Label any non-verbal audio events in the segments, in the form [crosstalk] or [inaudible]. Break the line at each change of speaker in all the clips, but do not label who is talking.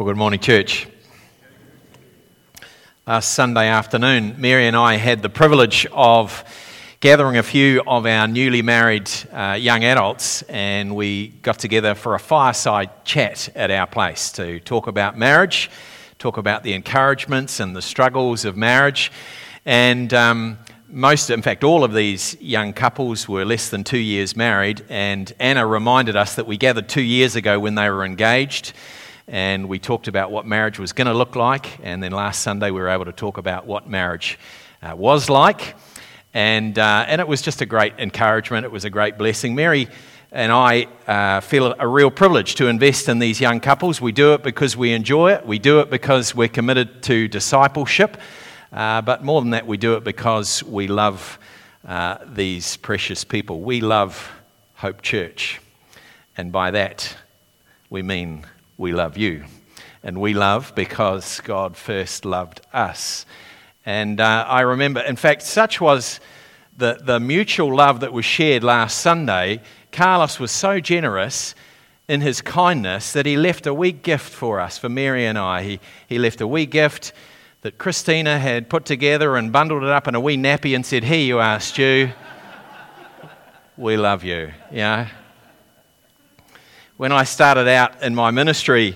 Well, good morning, church. Last Sunday afternoon, Mary and I had the privilege of gathering a few of our newly married uh, young adults, and we got together for a fireside chat at our place to talk about marriage, talk about the encouragements and the struggles of marriage. And um, most, in fact, all of these young couples were less than two years married, and Anna reminded us that we gathered two years ago when they were engaged and we talked about what marriage was going to look like. And then last Sunday, we were able to talk about what marriage uh, was like. And, uh, and it was just a great encouragement. It was a great blessing. Mary and I uh, feel a real privilege to invest in these young couples. We do it because we enjoy it, we do it because we're committed to discipleship. Uh, but more than that, we do it because we love uh, these precious people. We love Hope Church. And by that, we mean we love you. And we love because God first loved us. And uh, I remember, in fact, such was the, the mutual love that was shared last Sunday. Carlos was so generous in his kindness that he left a wee gift for us, for Mary and I. He, he left a wee gift that Christina had put together and bundled it up in a wee nappy and said, Here you are, Stu. we love you. Yeah when I started out in my ministry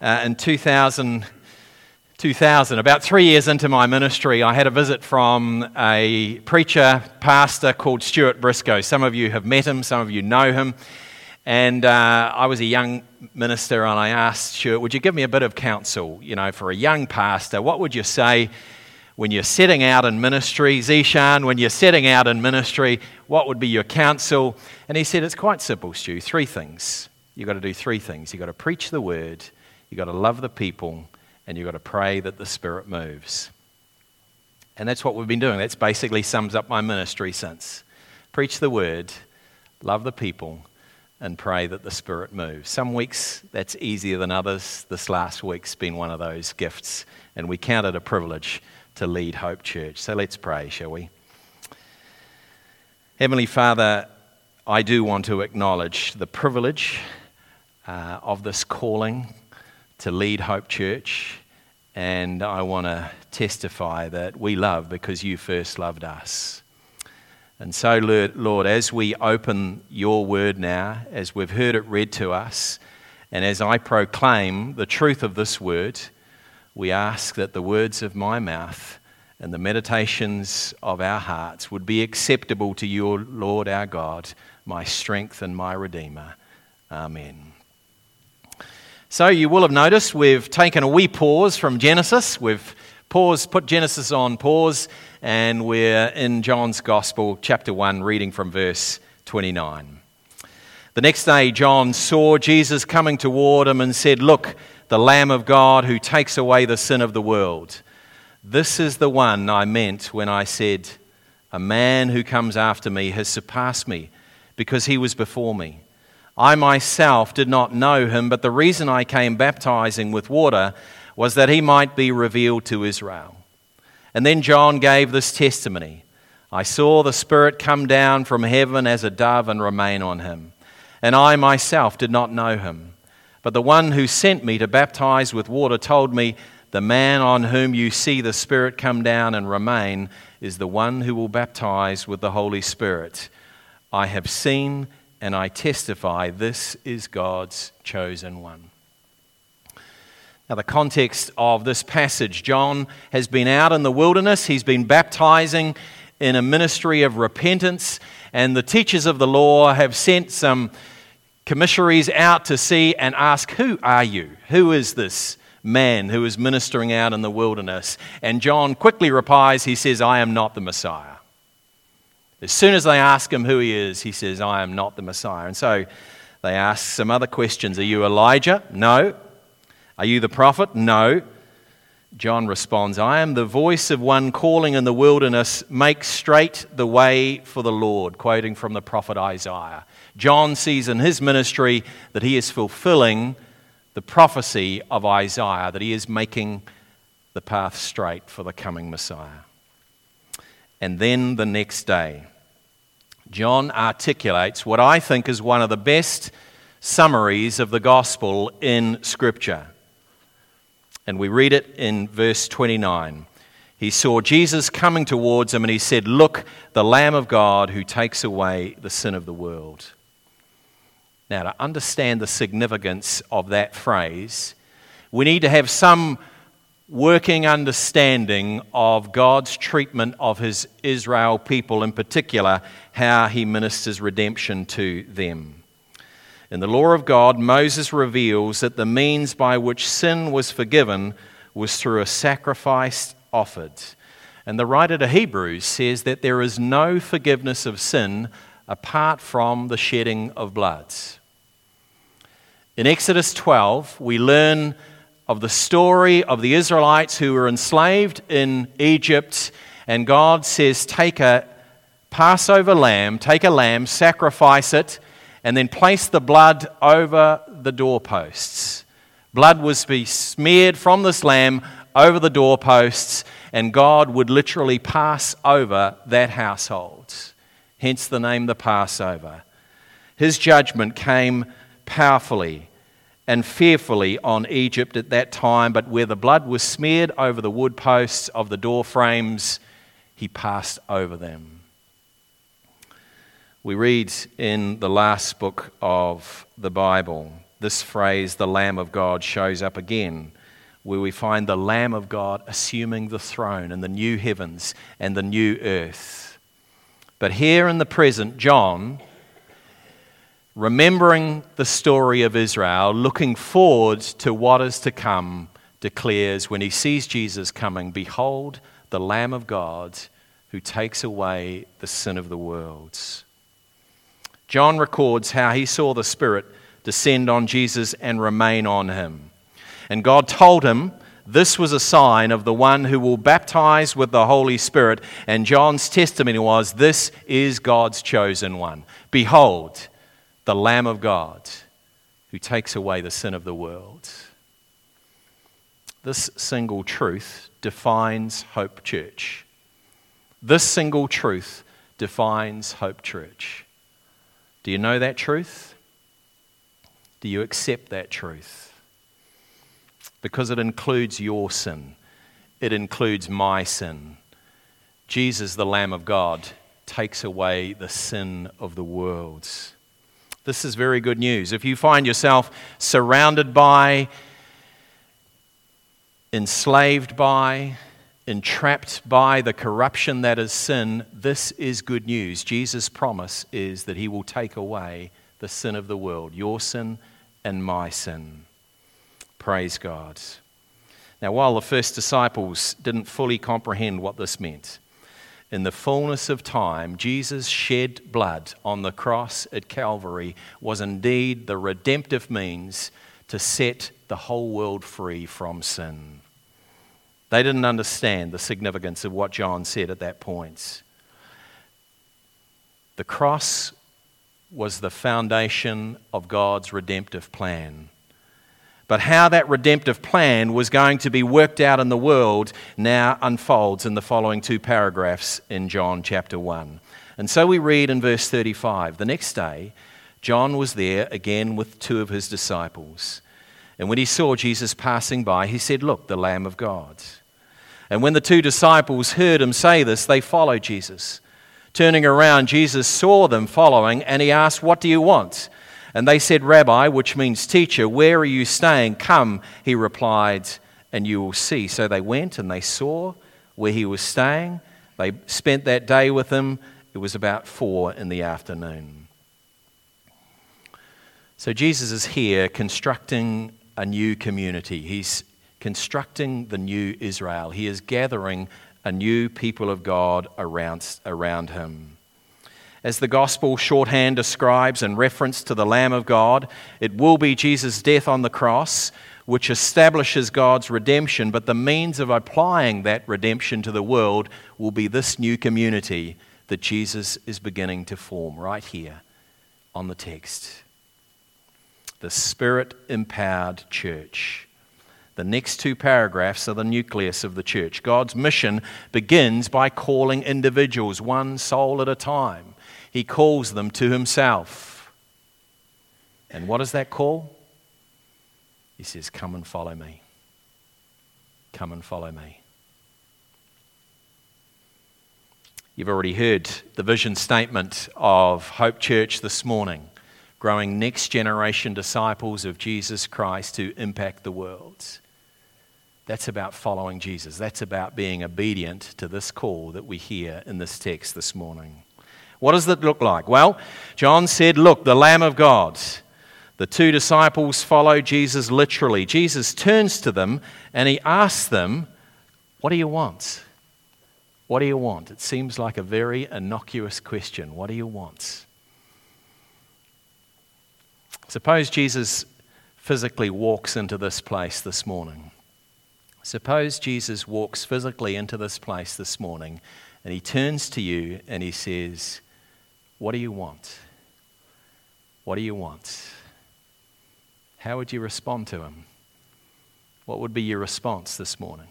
uh, in 2000, 2000, about three years into my ministry, I had a visit from a preacher, pastor called Stuart Briscoe. Some of you have met him, some of you know him. And uh, I was a young minister, and I asked Stuart, Would you give me a bit of counsel? You know, for a young pastor, what would you say when you're setting out in ministry? Zishan, when you're setting out in ministry, what would be your counsel? And he said, It's quite simple, Stu. Three things you've got to do three things you've got to preach the word, you've got to love the people, and you've got to pray that the Spirit moves. And that's what we've been doing. That's basically sums up my ministry since. Preach the word, love the people, and pray that the Spirit moves. Some weeks that's easier than others. This last week's been one of those gifts, and we count it a privilege to lead Hope Church. So let's pray, shall we? Heavenly Father, I do want to acknowledge the privilege uh, of this calling to lead Hope Church. And I want to testify that we love because you first loved us. And so, Lord, as we open your word now, as we've heard it read to us, and as I proclaim the truth of this word, we ask that the words of my mouth and the meditations of our hearts would be acceptable to you, Lord our God, my strength and my Redeemer. Amen. So you will have noticed we've taken a wee pause from Genesis. We've paused, put Genesis on pause, and we're in John's Gospel, chapter 1, reading from verse 29. The next day, John saw Jesus coming toward him and said, Look, the Lamb of God who takes away the sin of the world. This is the one I meant when I said, A man who comes after me has surpassed me because he was before me. I myself did not know him, but the reason I came baptizing with water was that he might be revealed to Israel. And then John gave this testimony I saw the Spirit come down from heaven as a dove and remain on him. And I myself did not know him. But the one who sent me to baptize with water told me, The man on whom you see the Spirit come down and remain is the one who will baptize with the Holy Spirit. I have seen and I testify this is God's chosen one. Now, the context of this passage John has been out in the wilderness, he's been baptizing in a ministry of repentance, and the teachers of the law have sent some commissaries out to see and ask, Who are you? Who is this man who is ministering out in the wilderness? And John quickly replies, He says, I am not the Messiah. As soon as they ask him who he is, he says, I am not the Messiah. And so they ask some other questions Are you Elijah? No. Are you the prophet? No. John responds, I am the voice of one calling in the wilderness, make straight the way for the Lord, quoting from the prophet Isaiah. John sees in his ministry that he is fulfilling the prophecy of Isaiah, that he is making the path straight for the coming Messiah. And then the next day, John articulates what I think is one of the best summaries of the gospel in Scripture. And we read it in verse 29. He saw Jesus coming towards him and he said, Look, the Lamb of God who takes away the sin of the world. Now, to understand the significance of that phrase, we need to have some working understanding of God's treatment of his Israel people, in particular, how he ministers redemption to them. In the law of God, Moses reveals that the means by which sin was forgiven was through a sacrifice offered. And the writer to Hebrews says that there is no forgiveness of sin apart from the shedding of blood. In Exodus 12, we learn of the story of the Israelites who were enslaved in Egypt, and God says, Take a Passover lamb, take a lamb, sacrifice it, and then place the blood over the doorposts. Blood was to be smeared from this lamb over the doorposts, and God would literally pass over that household. Hence the name the Passover. His judgment came powerfully and fearfully on Egypt at that time, but where the blood was smeared over the wood posts of the door frames, he passed over them. We read in the last book of the Bible, this phrase, the Lamb of God, shows up again, where we find the Lamb of God assuming the throne in the new heavens and the new earth. But here in the present, John remembering the story of Israel, looking forward to what is to come, declares when he sees Jesus coming, Behold, the Lamb of God who takes away the sin of the world. John records how he saw the Spirit descend on Jesus and remain on him. And God told him this was a sign of the one who will baptize with the Holy Spirit. And John's testimony was, This is God's chosen one. Behold, the Lamb of God who takes away the sin of the world. This single truth defines Hope Church. This single truth defines Hope Church. Do you know that truth? Do you accept that truth? Because it includes your sin, it includes my sin. Jesus, the Lamb of God, takes away the sin of the world. This is very good news. If you find yourself surrounded by, enslaved by, entrapped by the corruption that is sin, this is good news. Jesus' promise is that he will take away the sin of the world, your sin and my sin. Praise God. Now, while the first disciples didn't fully comprehend what this meant, in the fullness of time, Jesus' shed blood on the cross at Calvary was indeed the redemptive means to set the whole world free from sin. They didn't understand the significance of what John said at that point. The cross was the foundation of God's redemptive plan. But how that redemptive plan was going to be worked out in the world now unfolds in the following two paragraphs in John chapter 1. And so we read in verse 35 The next day, John was there again with two of his disciples. And when he saw Jesus passing by, he said, Look, the Lamb of God. And when the two disciples heard him say this, they followed Jesus. Turning around, Jesus saw them following, and he asked, What do you want? And they said, Rabbi, which means teacher, where are you staying? Come, he replied, and you will see. So they went and they saw where he was staying. They spent that day with him. It was about four in the afternoon. So Jesus is here constructing a new community. He's constructing the new Israel. He is gathering a new people of God around, around him. As the gospel shorthand describes in reference to the Lamb of God, it will be Jesus' death on the cross which establishes God's redemption, but the means of applying that redemption to the world will be this new community that Jesus is beginning to form right here on the text. The Spirit empowered church. The next two paragraphs are the nucleus of the church. God's mission begins by calling individuals one soul at a time he calls them to himself. And what does that call? He says, Come and follow me. Come and follow me. You've already heard the vision statement of Hope Church this morning growing next generation disciples of Jesus Christ to impact the world. That's about following Jesus. That's about being obedient to this call that we hear in this text this morning. What does that look like? Well, John said, Look, the Lamb of God. The two disciples follow Jesus literally. Jesus turns to them and he asks them, What do you want? What do you want? It seems like a very innocuous question. What do you want? Suppose Jesus physically walks into this place this morning. Suppose Jesus walks physically into this place this morning and he turns to you and he says, What do you want? What do you want? How would you respond to him? What would be your response this morning?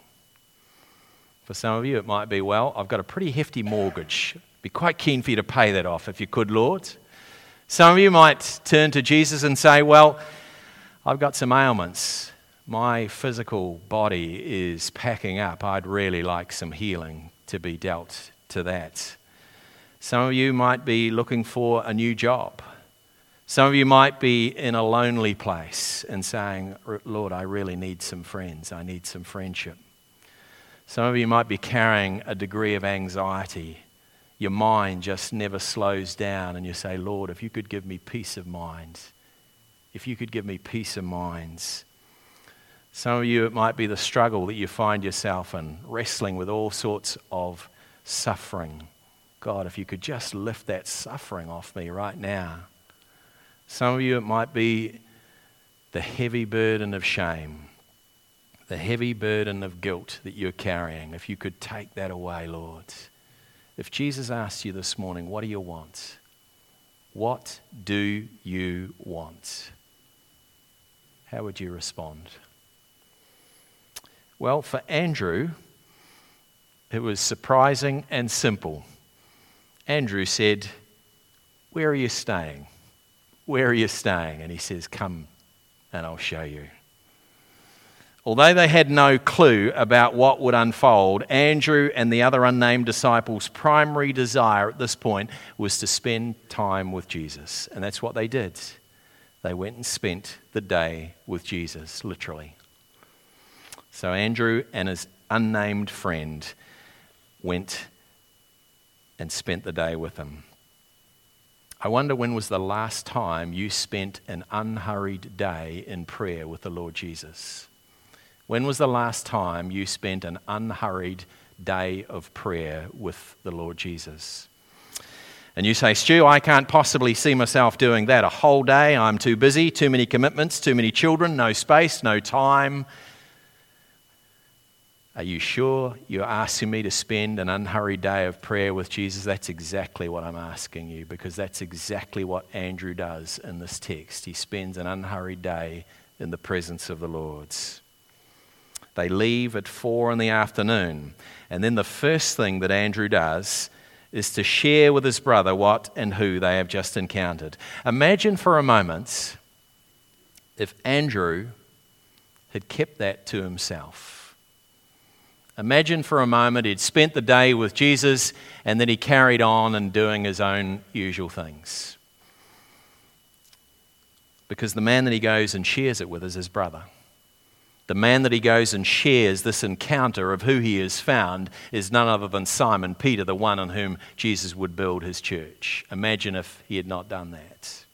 For some of you, it might be, Well, I've got a pretty hefty mortgage. Be quite keen for you to pay that off if you could, Lord. Some of you might turn to Jesus and say, Well, I've got some ailments my physical body is packing up. I'd really like some healing to be dealt to that. Some of you might be looking for a new job. Some of you might be in a lonely place and saying, Lord, I really need some friends. I need some friendship. Some of you might be carrying a degree of anxiety. Your mind just never slows down, and you say, Lord, if you could give me peace of mind, if you could give me peace of minds some of you, it might be the struggle that you find yourself in, wrestling with all sorts of suffering. God, if you could just lift that suffering off me right now. Some of you, it might be the heavy burden of shame, the heavy burden of guilt that you're carrying. If you could take that away, Lord. If Jesus asked you this morning, What do you want? What do you want? How would you respond? Well, for Andrew, it was surprising and simple. Andrew said, Where are you staying? Where are you staying? And he says, Come and I'll show you. Although they had no clue about what would unfold, Andrew and the other unnamed disciples' primary desire at this point was to spend time with Jesus. And that's what they did. They went and spent the day with Jesus, literally. So Andrew and his unnamed friend went and spent the day with him. I wonder when was the last time you spent an unhurried day in prayer with the Lord Jesus? When was the last time you spent an unhurried day of prayer with the Lord Jesus? And you say, Stu, I can't possibly see myself doing that a whole day. I'm too busy, too many commitments, too many children, no space, no time. Are you sure you're asking me to spend an unhurried day of prayer with Jesus? That's exactly what I'm asking you because that's exactly what Andrew does in this text. He spends an unhurried day in the presence of the Lord's. They leave at four in the afternoon, and then the first thing that Andrew does is to share with his brother what and who they have just encountered. Imagine for a moment if Andrew had kept that to himself Imagine for a moment he'd spent the day with Jesus and then he carried on and doing his own usual things. Because the man that he goes and shares it with is his brother. The man that he goes and shares this encounter of who he has found is none other than Simon Peter, the one on whom Jesus would build his church. Imagine if he had not done that.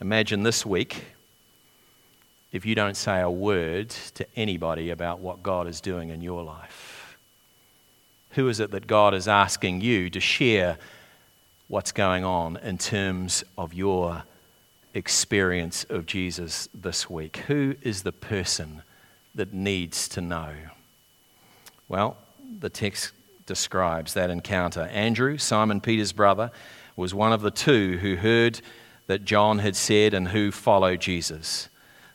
Imagine this week if you don't say a word to anybody about what God is doing in your life? Who is it that God is asking you to share what's going on in terms of your experience of Jesus this week? Who is the person that needs to know? Well, the text describes that encounter. Andrew, Simon Peter's brother, was one of the two who heard that John had said and who followed Jesus.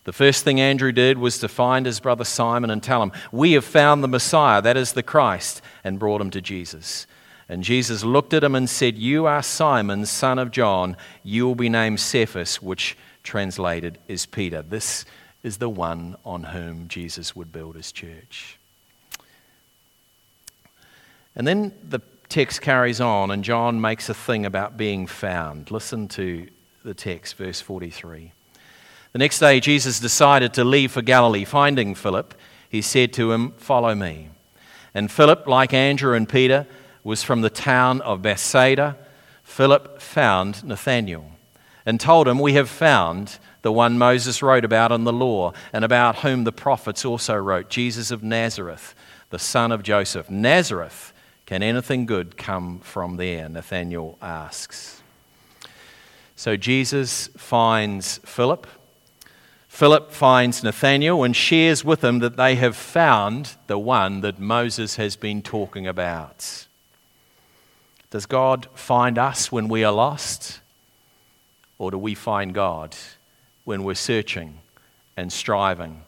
The first thing Andrew did was to find his brother Simon and tell him, We have found the Messiah, that is the Christ, and brought him to Jesus. And Jesus looked at him and said, You are Simon, son of John. You will be named Cephas, which translated is Peter. This is the one on whom Jesus would build his church. And then the text carries on, and John makes a thing about being found. Listen to the text, verse 43. The next day, Jesus decided to leave for Galilee. Finding Philip, he said to him, Follow me. And Philip, like Andrew and Peter, was from the town of Bethsaida. Philip found Nathanael and told him, We have found the one Moses wrote about in the law, and about whom the prophets also wrote, Jesus of Nazareth, the son of Joseph. Nazareth, can anything good come from there? Nathanael asks. So Jesus finds Philip. Philip finds Nathanael and shares with him that they have found the one that Moses has been talking about. Does God find us when we are lost? Or do we find God when we're searching and striving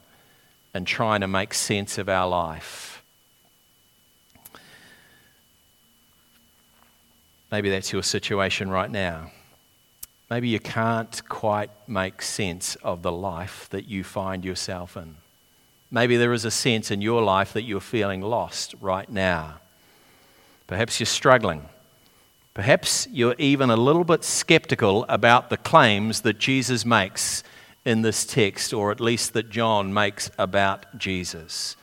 and trying to make sense of our life. Maybe that's your situation right now. Maybe you can't quite make sense of the life that you find yourself in. Maybe there is a sense in your life that you're feeling lost right now. Perhaps you're struggling Perhaps you're even a little bit skeptical about the claims that Jesus makes in this text, or at least that John makes about Jesus.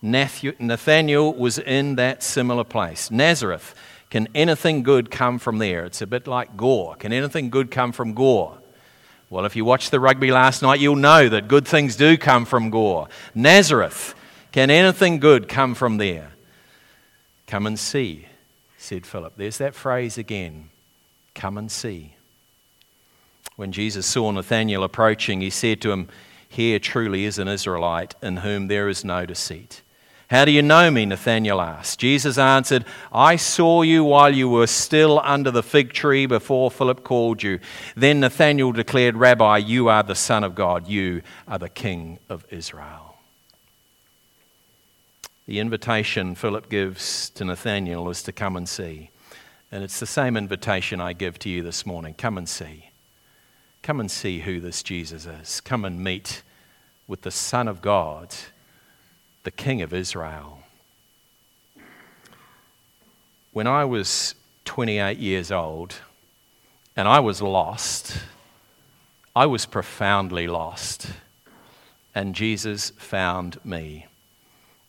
Nathanael was in that similar place. Nazareth, can anything good come from there? It's a bit like Gore. Can anything good come from Gore? Well, if you watched the rugby last night, you'll know that good things do come from Gore. Nazareth, can anything good come from there? Come and see said Philip. There's that phrase again come and see. When Jesus saw Nathanael approaching, he said to him, Here truly is an Israelite in whom there is no deceit. How do you know me? Nathanael asked. Jesus answered, I saw you while you were still under the fig tree before Philip called you. Then Nathanael declared, Rabbi, you are the Son of God. You are the King of Israel. The invitation Philip gives to Nathanael is to come and see. And it's the same invitation I give to you this morning. Come and see. Come and see who this Jesus is. Come and meet with the Son of God, the King of Israel. When I was 28 years old and I was lost, I was profoundly lost, and Jesus found me.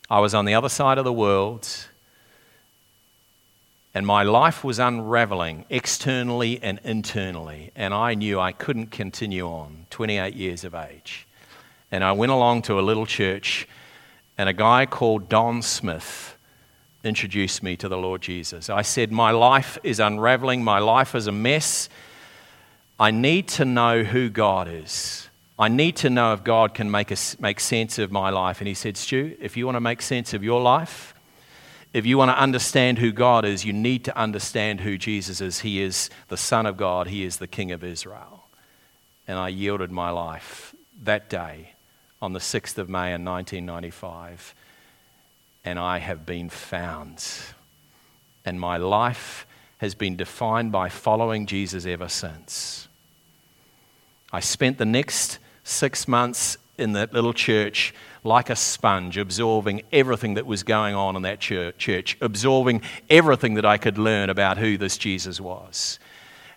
I was on the other side of the world, and my life was unraveling externally and internally, and I knew I couldn't continue on, 28 years of age. And I went along to a little church, and a guy called Don Smith introduced me to the Lord Jesus. I said, My life is unraveling, my life is a mess. I need to know who God is. I need to know if God can make, a, make sense of my life. And he said, Stu, if you want to make sense of your life, if you want to understand who God is, you need to understand who Jesus is. He is the Son of God, He is the King of Israel. And I yielded my life that day on the 6th of May in 1995. And I have been found. And my life has been defined by following Jesus ever since. I spent the next six months in that little church like a sponge, absorbing everything that was going on in that church, absorbing everything that I could learn about who this Jesus was.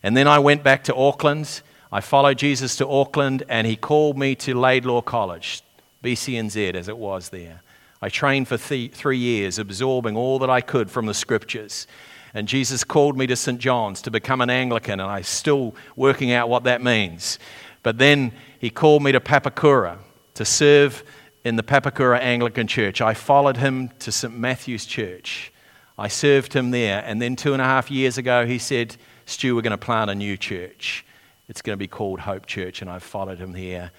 And then I went back to Auckland. I followed Jesus to Auckland, and he called me to Laidlaw College, BCNZ as it was there. I trained for th- three years, absorbing all that I could from the scriptures. And Jesus called me to St. John's to become an Anglican, and I'm still working out what that means. But then he called me to Papakura to serve in the Papakura Anglican Church. I followed him to St. Matthew's Church. I served him there. And then two and a half years ago, he said, Stu, we're going to plant a new church. It's going to be called Hope Church. And I've followed him here.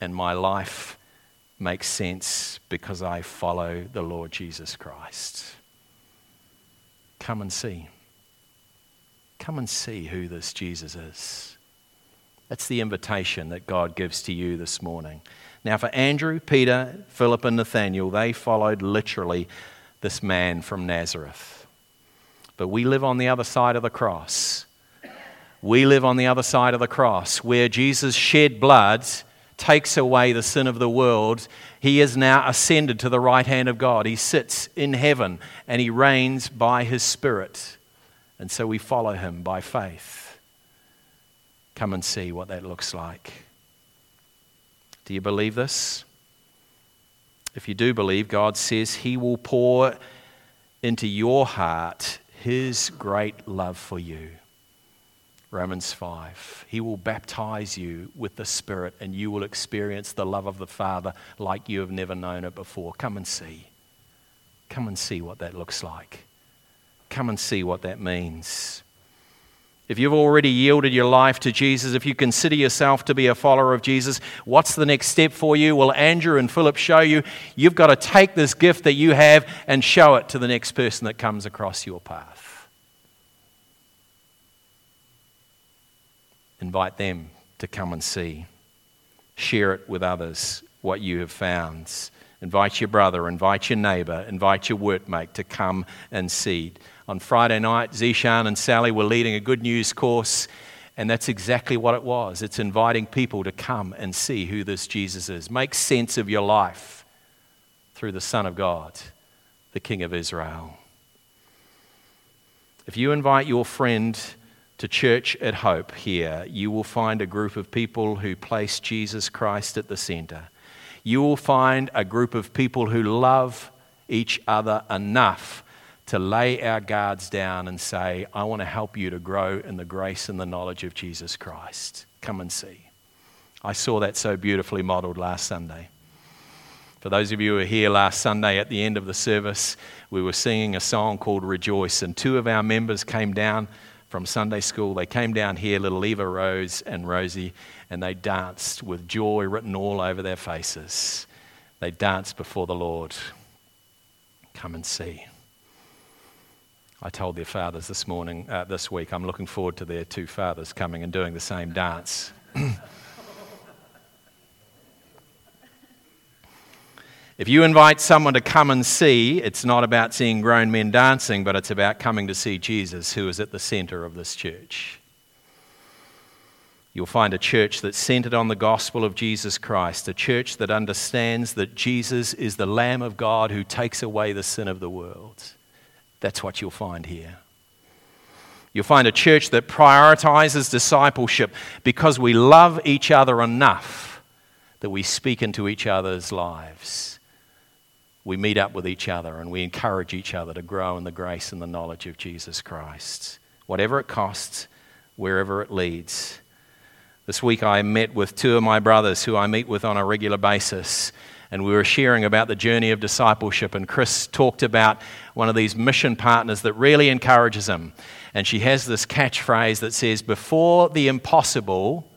And my life makes sense because I follow the Lord Jesus Christ. Come and see. Come and see who this Jesus is. That's the invitation that God gives to you this morning. Now, for Andrew, Peter, Philip, and Nathanael, they followed literally this man from Nazareth. But we live on the other side of the cross. We live on the other side of the cross where Jesus shed blood takes away the sin of the world, he is now ascended to the right hand of God. He sits in heaven and he reigns by his Spirit. And so we follow him by faith. Come and see what that looks like. Do you believe this? If you do believe, God says he will pour into your heart his great love for you. Romans 5. He will baptize you with the Spirit, and you will experience the love of the Father like you have never known it before. Come and see. Come and see what that looks like. Come and see what that means. If you've already yielded your life to Jesus, if you consider yourself to be a follower of Jesus, what's the next step for you? Well, Andrew and Philip show you you've got to take this gift that you have and show it to the next person that comes across your path. Invite them to come and see. Share it with others what you have found. Invite your brother, invite your neighbor, invite your workmate to come and see on Friday night, Zishan and Sally were leading a good news course, and that's exactly what it was. It's inviting people to come and see who this Jesus is. Make sense of your life through the Son of God, the King of Israel. If you invite your friend to church at Hope here, you will find a group of people who place Jesus Christ at the center. You will find a group of people who love each other enough to lay our guards down and say, I want to help you to grow in the grace and the knowledge of Jesus Christ. Come and see. I saw that so beautifully modeled last Sunday. For those of you who were here last Sunday at the end of the service, we were singing a song called Rejoice, and two of our members came down from Sunday school. They came down here, little Eva Rose and Rosie, and they danced with joy written all over their faces. They danced before the Lord. Come and see. I told their fathers this morning, uh, this week, I'm looking forward to their two fathers coming and doing the same dance. [clears throat] if you invite someone to come and see, it's not about seeing grown men dancing, but it's about coming to see Jesus, who is at the center of this church. You'll find a church that's centered on the gospel of Jesus Christ, a church that understands that Jesus is the Lamb of God who takes away the sin of the world. That's what you'll find here. You'll find a church that prioritizes discipleship because we love each other enough that we speak into each other's lives. We meet up with each other and we encourage each other to grow in the grace and the knowledge of Jesus Christ. Whatever it costs, wherever it leads. This week I met with two of my brothers who I meet with on a regular basis and we were sharing about the journey of discipleship. And Chris talked about one of these mission partners that really encourages him. And she has this catchphrase that says, Before the impossible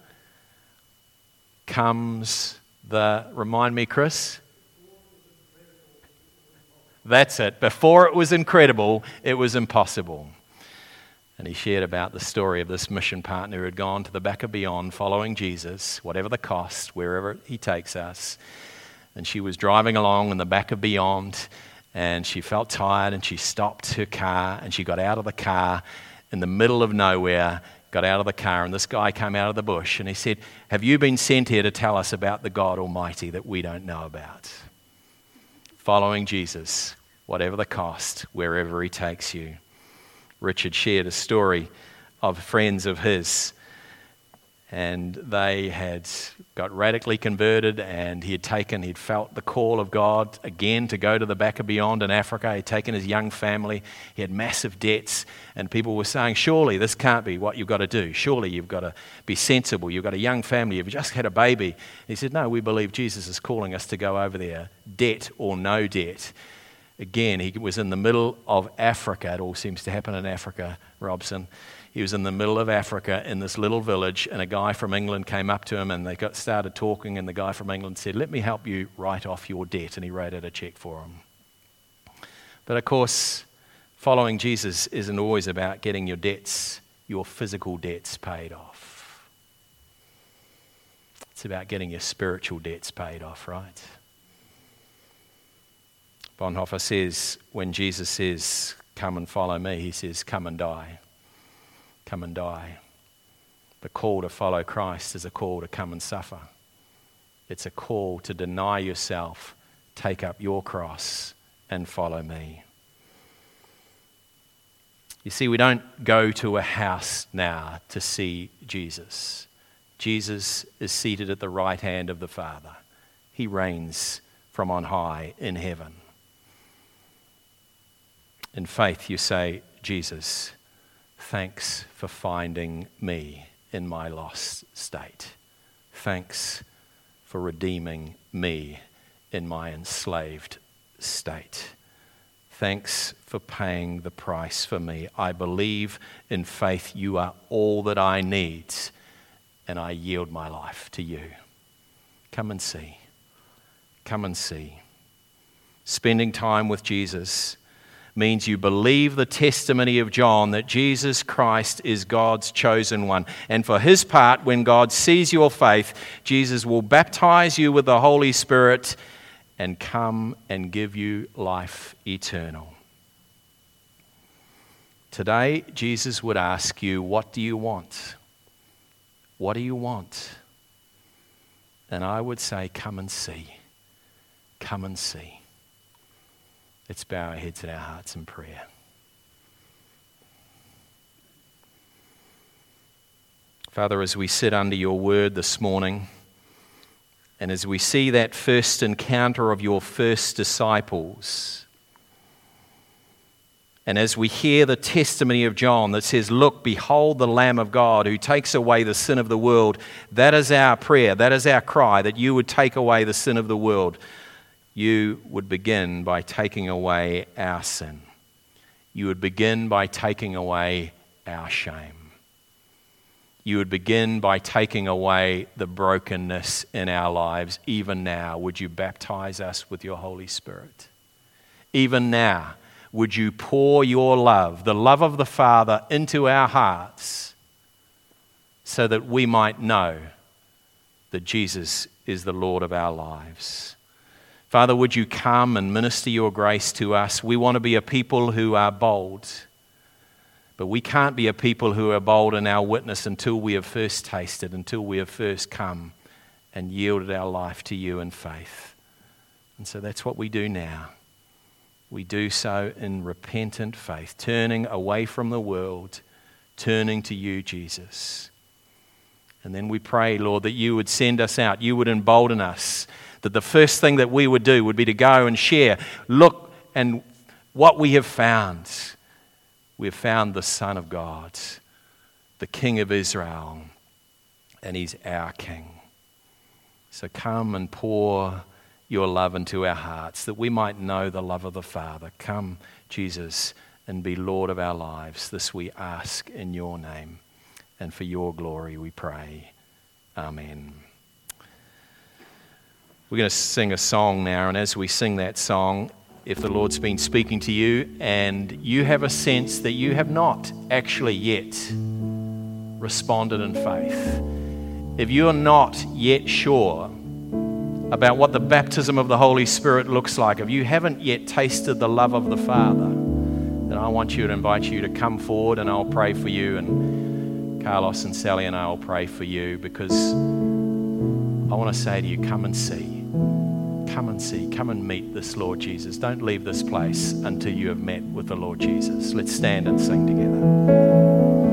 comes the, remind me, Chris? That's it. Before it was incredible, it was impossible. And he shared about the story of this mission partner who had gone to the back of beyond following Jesus, whatever the cost, wherever he takes us and she was driving along in the back of Beyond, and she felt tired, and she stopped her car, and she got out of the car in the middle of nowhere, got out of the car, and this guy came out of the bush, and he said, Have you been sent here to tell us about the God Almighty that we don't know about? Following Jesus, whatever the cost, wherever he takes you. Richard shared a story of friends of his and they had got radically converted and he had taken he'd felt the call of god again to go to the back of beyond in africa. He'd taken his young family. He had massive debts. And people were saying surely this can't be what you've got to do. Surely you've got to be sensible. You've got a young family. You've just had a baby. He said no we believe jesus is calling us to go over there debt or no debt again he was in the middle of africa it all seems to happen in africa robson he was in the middle of Africa in this little village, and a guy from England came up to him and they got started talking. And the guy from England said, Let me help you write off your debt. And he wrote out a check for him. But of course, following Jesus isn't always about getting your debts, your physical debts paid off. It's about getting your spiritual debts paid off, right? Bonhoeffer says, when Jesus says, Come and follow me, he says, Come and die come and die. The call to follow Christ is a call to come and suffer. It's a call to deny yourself, take up your cross, and follow me. You see, we don't go to a house now to see Jesus. Jesus is seated at the right hand of the Father, He reigns from on high in heaven. In faith, you say, Jesus, thanks for finding me in my lost state. Thanks for redeeming me in my enslaved state. Thanks for paying the price for me. I believe in faith you are all that I need, and I yield my life to you. Come and see. Come and see. Spending time with Jesus means you believe the testimony of John that Jesus Christ is God's chosen one. And for his part, when God sees your faith, Jesus will baptize you with the Holy Spirit and come and give you life eternal. Today, Jesus would ask you, What do you want? What do you want? And I would say, Come and see. Come and see. Let's bow our heads and our hearts in prayer. Father, as we sit under your word this morning, and as we see that first encounter of your first disciples, and as we hear the testimony of John that says, Look, behold the Lamb of God who takes away the sin of the world, that is our prayer, that is our cry, that you would take away the sin of the world you would begin by taking away our sin. You would begin by taking away our shame. You would begin by taking away the brokenness in our lives. Even now, would you baptize us with your Holy Spirit? Even now, would you pour your love, the love of the Father, into our hearts so that we might know that Jesus is the Lord of our lives? Father, would you come and minister your grace to us? We want to be a people who are bold. But we can't be a people who are bold in our witness until we have first tasted, until we have first come and yielded our life to you in faith. And so that's what we do now. We do so in repentant faith, turning away from the world, turning to you, Jesus. And then we pray, Lord, that you would send us out, you would embolden us that the first thing that we would do would be to go and share, look, and what we have found. We have found the Son of God, the King of Israel, and He's our King. So come and pour your love into our hearts that we might know the love of the Father. Come, Jesus, and be Lord of our lives. This we ask in your name, and for your glory we pray. Amen. We're going to sing a song now, and as we sing that song, if the Lord's been speaking to you and you have a sense that you have not actually yet responded in faith, if you are not yet sure about what the baptism of the Holy Spirit looks like, if you haven't yet tasted the love of the Father, then I want you to invite you to come forward and I'll pray for you. And Carlos and Sally and I will pray for you because I want to say to you, come and see. Come and see. Come and meet this Lord Jesus. Don't leave this place until you have met with the Lord Jesus. Let's stand and sing together.